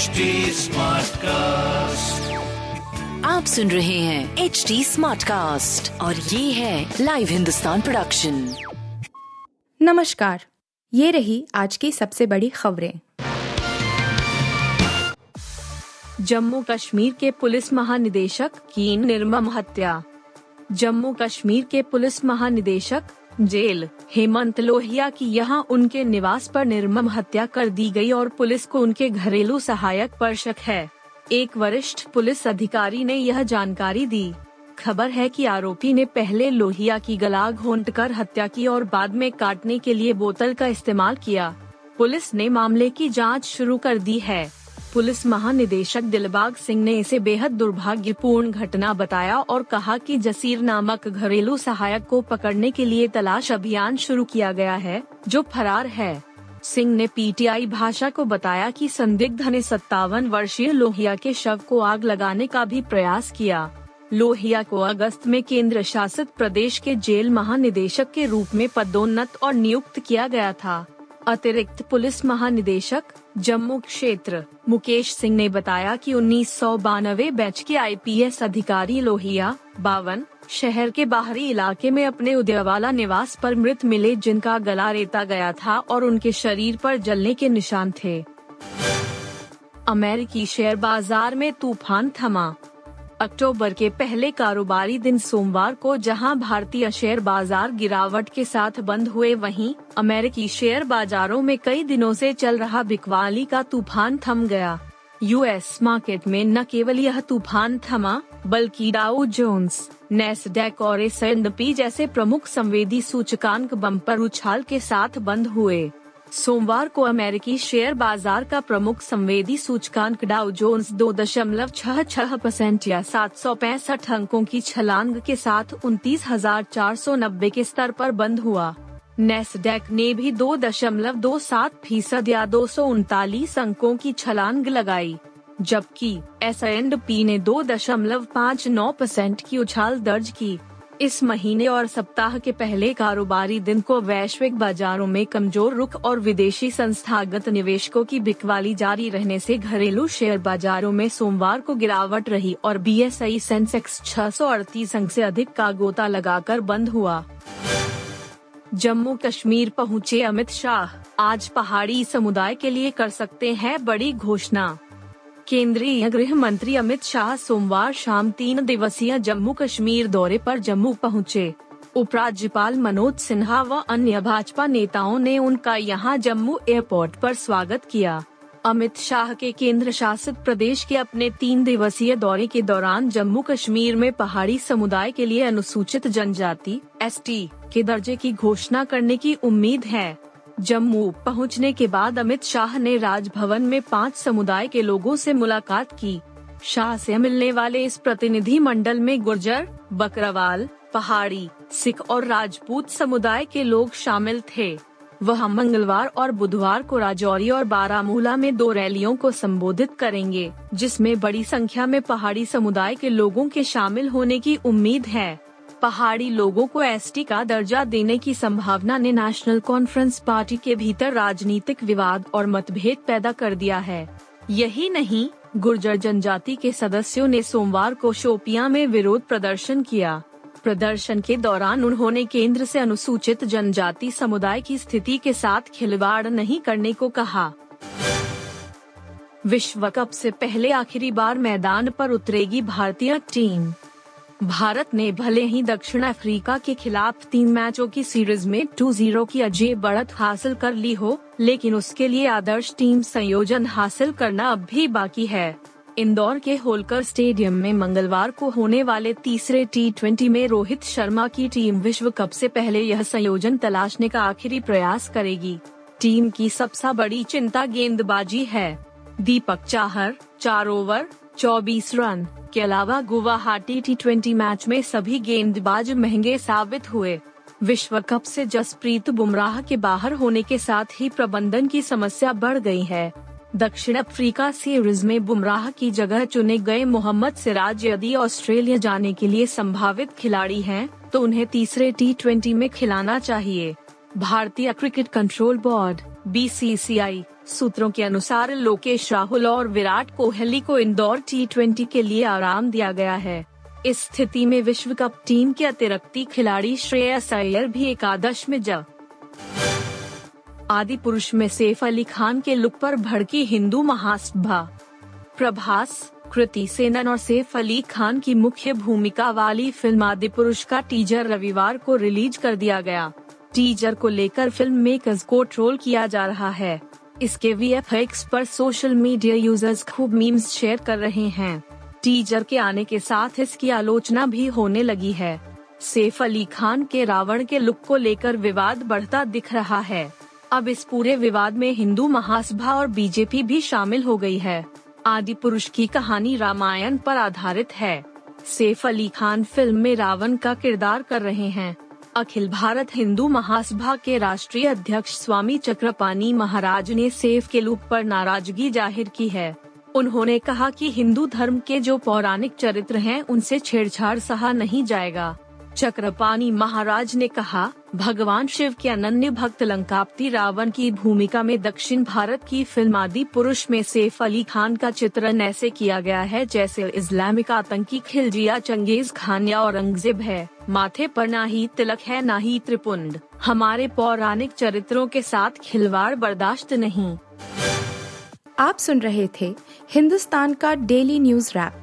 HD cast आप सुन रहे हैं एच डी स्मार्ट कास्ट और ये है लाइव हिंदुस्तान प्रोडक्शन नमस्कार ये रही आज की सबसे बड़ी खबरें। जम्मू कश्मीर के पुलिस महानिदेशक की निर्मम हत्या। जम्मू कश्मीर के पुलिस महानिदेशक जेल, हेमंत लोहिया की यहाँ उनके निवास पर निर्मम हत्या कर दी गई और पुलिस को उनके घरेलू सहायक पर शक है। एक वरिष्ठ पुलिस अधिकारी ने यह जानकारी दी। खबर है कि आरोपी ने पहले लोहिया की गला घोंट कर हत्या की और बाद में काटने के लिए बोतल का इस्तेमाल किया। पुलिस ने मामले की जाँच शुरू कर दी है। पुलिस महानिदेशक दिलबाग सिंह ने इसे बेहद दुर्भाग्यपूर्ण घटना बताया और कहा कि जसीर नामक घरेलू सहायक को पकड़ने के लिए तलाश अभियान शुरू किया गया है, जो फरार है। सिंह ने पीटीआई भाषा को बताया कि संदिग्ध ने सत्तावन वर्षीय लोहिया के शव को आग लगाने का भी प्रयास किया। लोहिया को अगस्त में केंद्र शासित प्रदेश के जेल महानिदेशक के रूप में पदोन्नत और नियुक्त किया गया था। अतिरिक्त पुलिस महानिदेशक, जम्मू क्षेत्र, मुकेश सिंह ने बताया कि उन्नीस सौ बानवे बैच के आईपीएस अधिकारी लोहिया बावन, शहर के बाहरी इलाके में अपने उदयवाला निवास पर मृत मिले जिनका गला रेता गया था और उनके शरीर पर जलने के निशान थे। अमेरिकी शेयर बाज़ार में तूफ़ान थमा। अक्टूबर के पहले कारोबारी दिन सोमवार को जहाँ भारतीय शेयर बाज़ार गिरावट के साथ बंद हुए, वहीं अमेरिकी शेयर बाजारों में कई दिनों से चल रहा बिकवाली का तूफ़ान थम गया। यूएस मार्केट में न केवल यह तूफ़ान थमा, बल्कि डाउ जोन्स, नेस्डेक और एस जैसे प्रमुख संवेदी सूचकांक बम्पर उछाल के साथ बंद हुए। सोमवार को अमेरिकी शेयर बाज़ार का प्रमुख संवेदी सूचकांक डाउ जोन्स दो दशमलव छह छह परसेंट या सात सौ पैंसठ अंकों की छलांग के साथ उनतीस हज़ार चार सौ नब्बे के स्तर पर बंद हुआ। नेस्डेक ने भी दो दशमलव दो सात फ़ीसद या दो सौ उनतालीस अंकों की छलांग लगाई, जबकि एस एंड पी ने दो दशमलव पाँच नौ परसेंट की उछाल दर्ज की। इस महीने और सप्ताह के पहले कारोबारी दिन को वैश्विक बाजारों में कमज़ोर रुख और विदेशी संस्थागत निवेशकों की बिकवाली जारी रहने से घरेलू शेयर बाजारों में सोमवार को गिरावट रही और बी एस आई सेंसेक्स छह अंक ऐसी अधिक का गोता लगाकर बंद हुआ। जम्मू कश्मीर पहुँचे अमित शाह। आज पहाड़ी समुदाय के लिए कर सकते हैं बड़ी घोषणा। केंद्रीय गृह मंत्री अमित शाह सोमवार शाम तीन दिवसीय जम्मू कश्मीर दौरे पर जम्मू पहुँचे। उपराज्यपाल मनोज सिन्हा व अन्य भाजपा नेताओं ने उनका यहाँ जम्मू एयरपोर्ट पर स्वागत किया अमित शाह के केंद्र शासित प्रदेश के अपने तीन दिवसीय दौरे के दौरान जम्मू कश्मीर में पहाड़ी समुदाय के लिए अनुसूचित जनजाति, एसटी, के दर्जे की घोषणा करने की उम्मीद है जम्मू पहुँचने के बाद अमित शाह ने राजभवन में पाँच समुदाय के लोगों से मुलाकात की। शाह से मिलने वाले इस प्रतिनिधि मंडल में गुर्जर, बकरवाल, पहाड़ी, सिख और राजपूत समुदाय के लोग शामिल थे। वह मंगलवार और बुधवार को राजौरी और बारामूला में दो रैलियों को संबोधित करेंगे, जिसमें बड़ी संख्या में पहाड़ी समुदाय के लोगों के शामिल होने की उम्मीद है। पहाड़ी लोगों को एसटी का दर्जा देने की संभावना ने नेशनल कॉन्फ्रेंस पार्टी के भीतर राजनीतिक विवाद और मतभेद पैदा कर दिया है। यही नहीं, गुर्जर जनजाति के सदस्यों ने सोमवार को शोपिया में विरोध प्रदर्शन किया। प्रदर्शन के दौरान उन्होंने केंद्र से अनुसूचित जनजाति समुदाय की स्थिति के साथ खिलवाड़ नहीं करने को कहा। विश्व कप से पहले आखिरी बार मैदान पर उतरेगी भारतीय टीम। भारत ने भले ही दक्षिण अफ्रीका के खिलाफ तीन मैचों की सीरीज़ में 2-0 की अजय बढ़त हासिल कर ली हो, लेकिन उसके लिए आदर्श टीम संयोजन हासिल करना अब भी बाकी है। इंदौर के होलकर स्टेडियम में मंगलवार को होने वाले तीसरे टी में रोहित शर्मा की टीम विश्व कप से पहले यह संयोजन तलाशने का आखिरी प्रयास करेगी। टीम की सबसे बड़ी चिंता गेंदबाजी है। दीपक चाहर, चार ओवर चौबीस रन। के अलावा गुवाहाटी टी ट्वेंटी मैच में सभी गेंदबाज महँगे साबित हुए। विश्व कप से जसप्रीत बुमराह के बाहर होने के साथ ही प्रबंधन की समस्या बढ़ गई है। दक्षिण अफ्रीका सीरीज़ में बुमराह की जगह चुने गए मोहम्मद सिराज यदि ऑस्ट्रेलिया जाने के लिए संभावित खिलाड़ी हैं, तो उन्हें तीसरे टी में खिलाना चाहिए। भारतीय क्रिकेट कंट्रोल बोर्ड बीसीसीआई सूत्रों के अनुसार लोकेश राहुल और विराट कोहली को इंदौर टी के लिए आराम दिया गया है। इस स्थिति में विश्व कप टीम के अतिरिक्त खिलाड़ी श्रेयस अय्यर भी एकादश में जा। आदि पुरुष में सैफ अली खान के लुक पर भड़की हिंदू महासभा। प्रभास, कृति सेनन और सैफ अली खान की मुख्य भूमिका वाली फ़िल्म आदि पुरुष का टीजर रविवार को रिलीज़ कर दिया गया। टीजर को लेकर फ़िल्म मेकर्स को ट्रोल किया जा रहा है। इसके वीएफएक्स पर सोशल मीडिया यूज़र्स खूब मीम्स शेयर कर रहे हैं। टीजर के आने के साथ इसकी आलोचना भी होने लगी है। सैफ अली खान के रावण के लुक को लेकर विवाद बढ़ता दिख रहा है। अब इस पूरे विवाद में हिंदू महासभा और बीजेपी भी शामिल हो गई है। आदि पुरुष की कहानी रामायण पर आधारित है। सैफ अली खान फ़िल्म में रावण का किरदार कर रहे हैं। अखिल भारत हिंदू महासभा के राष्ट्रीय अध्यक्ष स्वामी चक्रपानी महाराज ने सेफ़ के लूप पर नाराज़गी ज़ाहिर की है। उन्होंने कहा कि हिंदू धर्म के जो पौराणिक चरित्र हैं, उनसे छेड़छाड़ सहा नहीं जाएगा। चक्रपाणी महाराज ने कहा, भगवान शिव के अनन्य भक्त लंकाप्ति रावण की भूमिका में दक्षिण भारत की फ़िल्म आदि पुरुष में सैफ अली खान का चित्रण ऐसे किया गया है, जैसे इस्लामिक आतंकी खिलजिया चंगेज खान या औरंगज़ेब है। माथे पर ना ही तिलक है, ना ही त्रिपुंड। हमारे पौराणिक चरित्रों के साथ खिलवाड़ बर्दाश्त नहीं। आप सुन रहे थे हिंदुस्तान का डेली न्यूज़ रैप।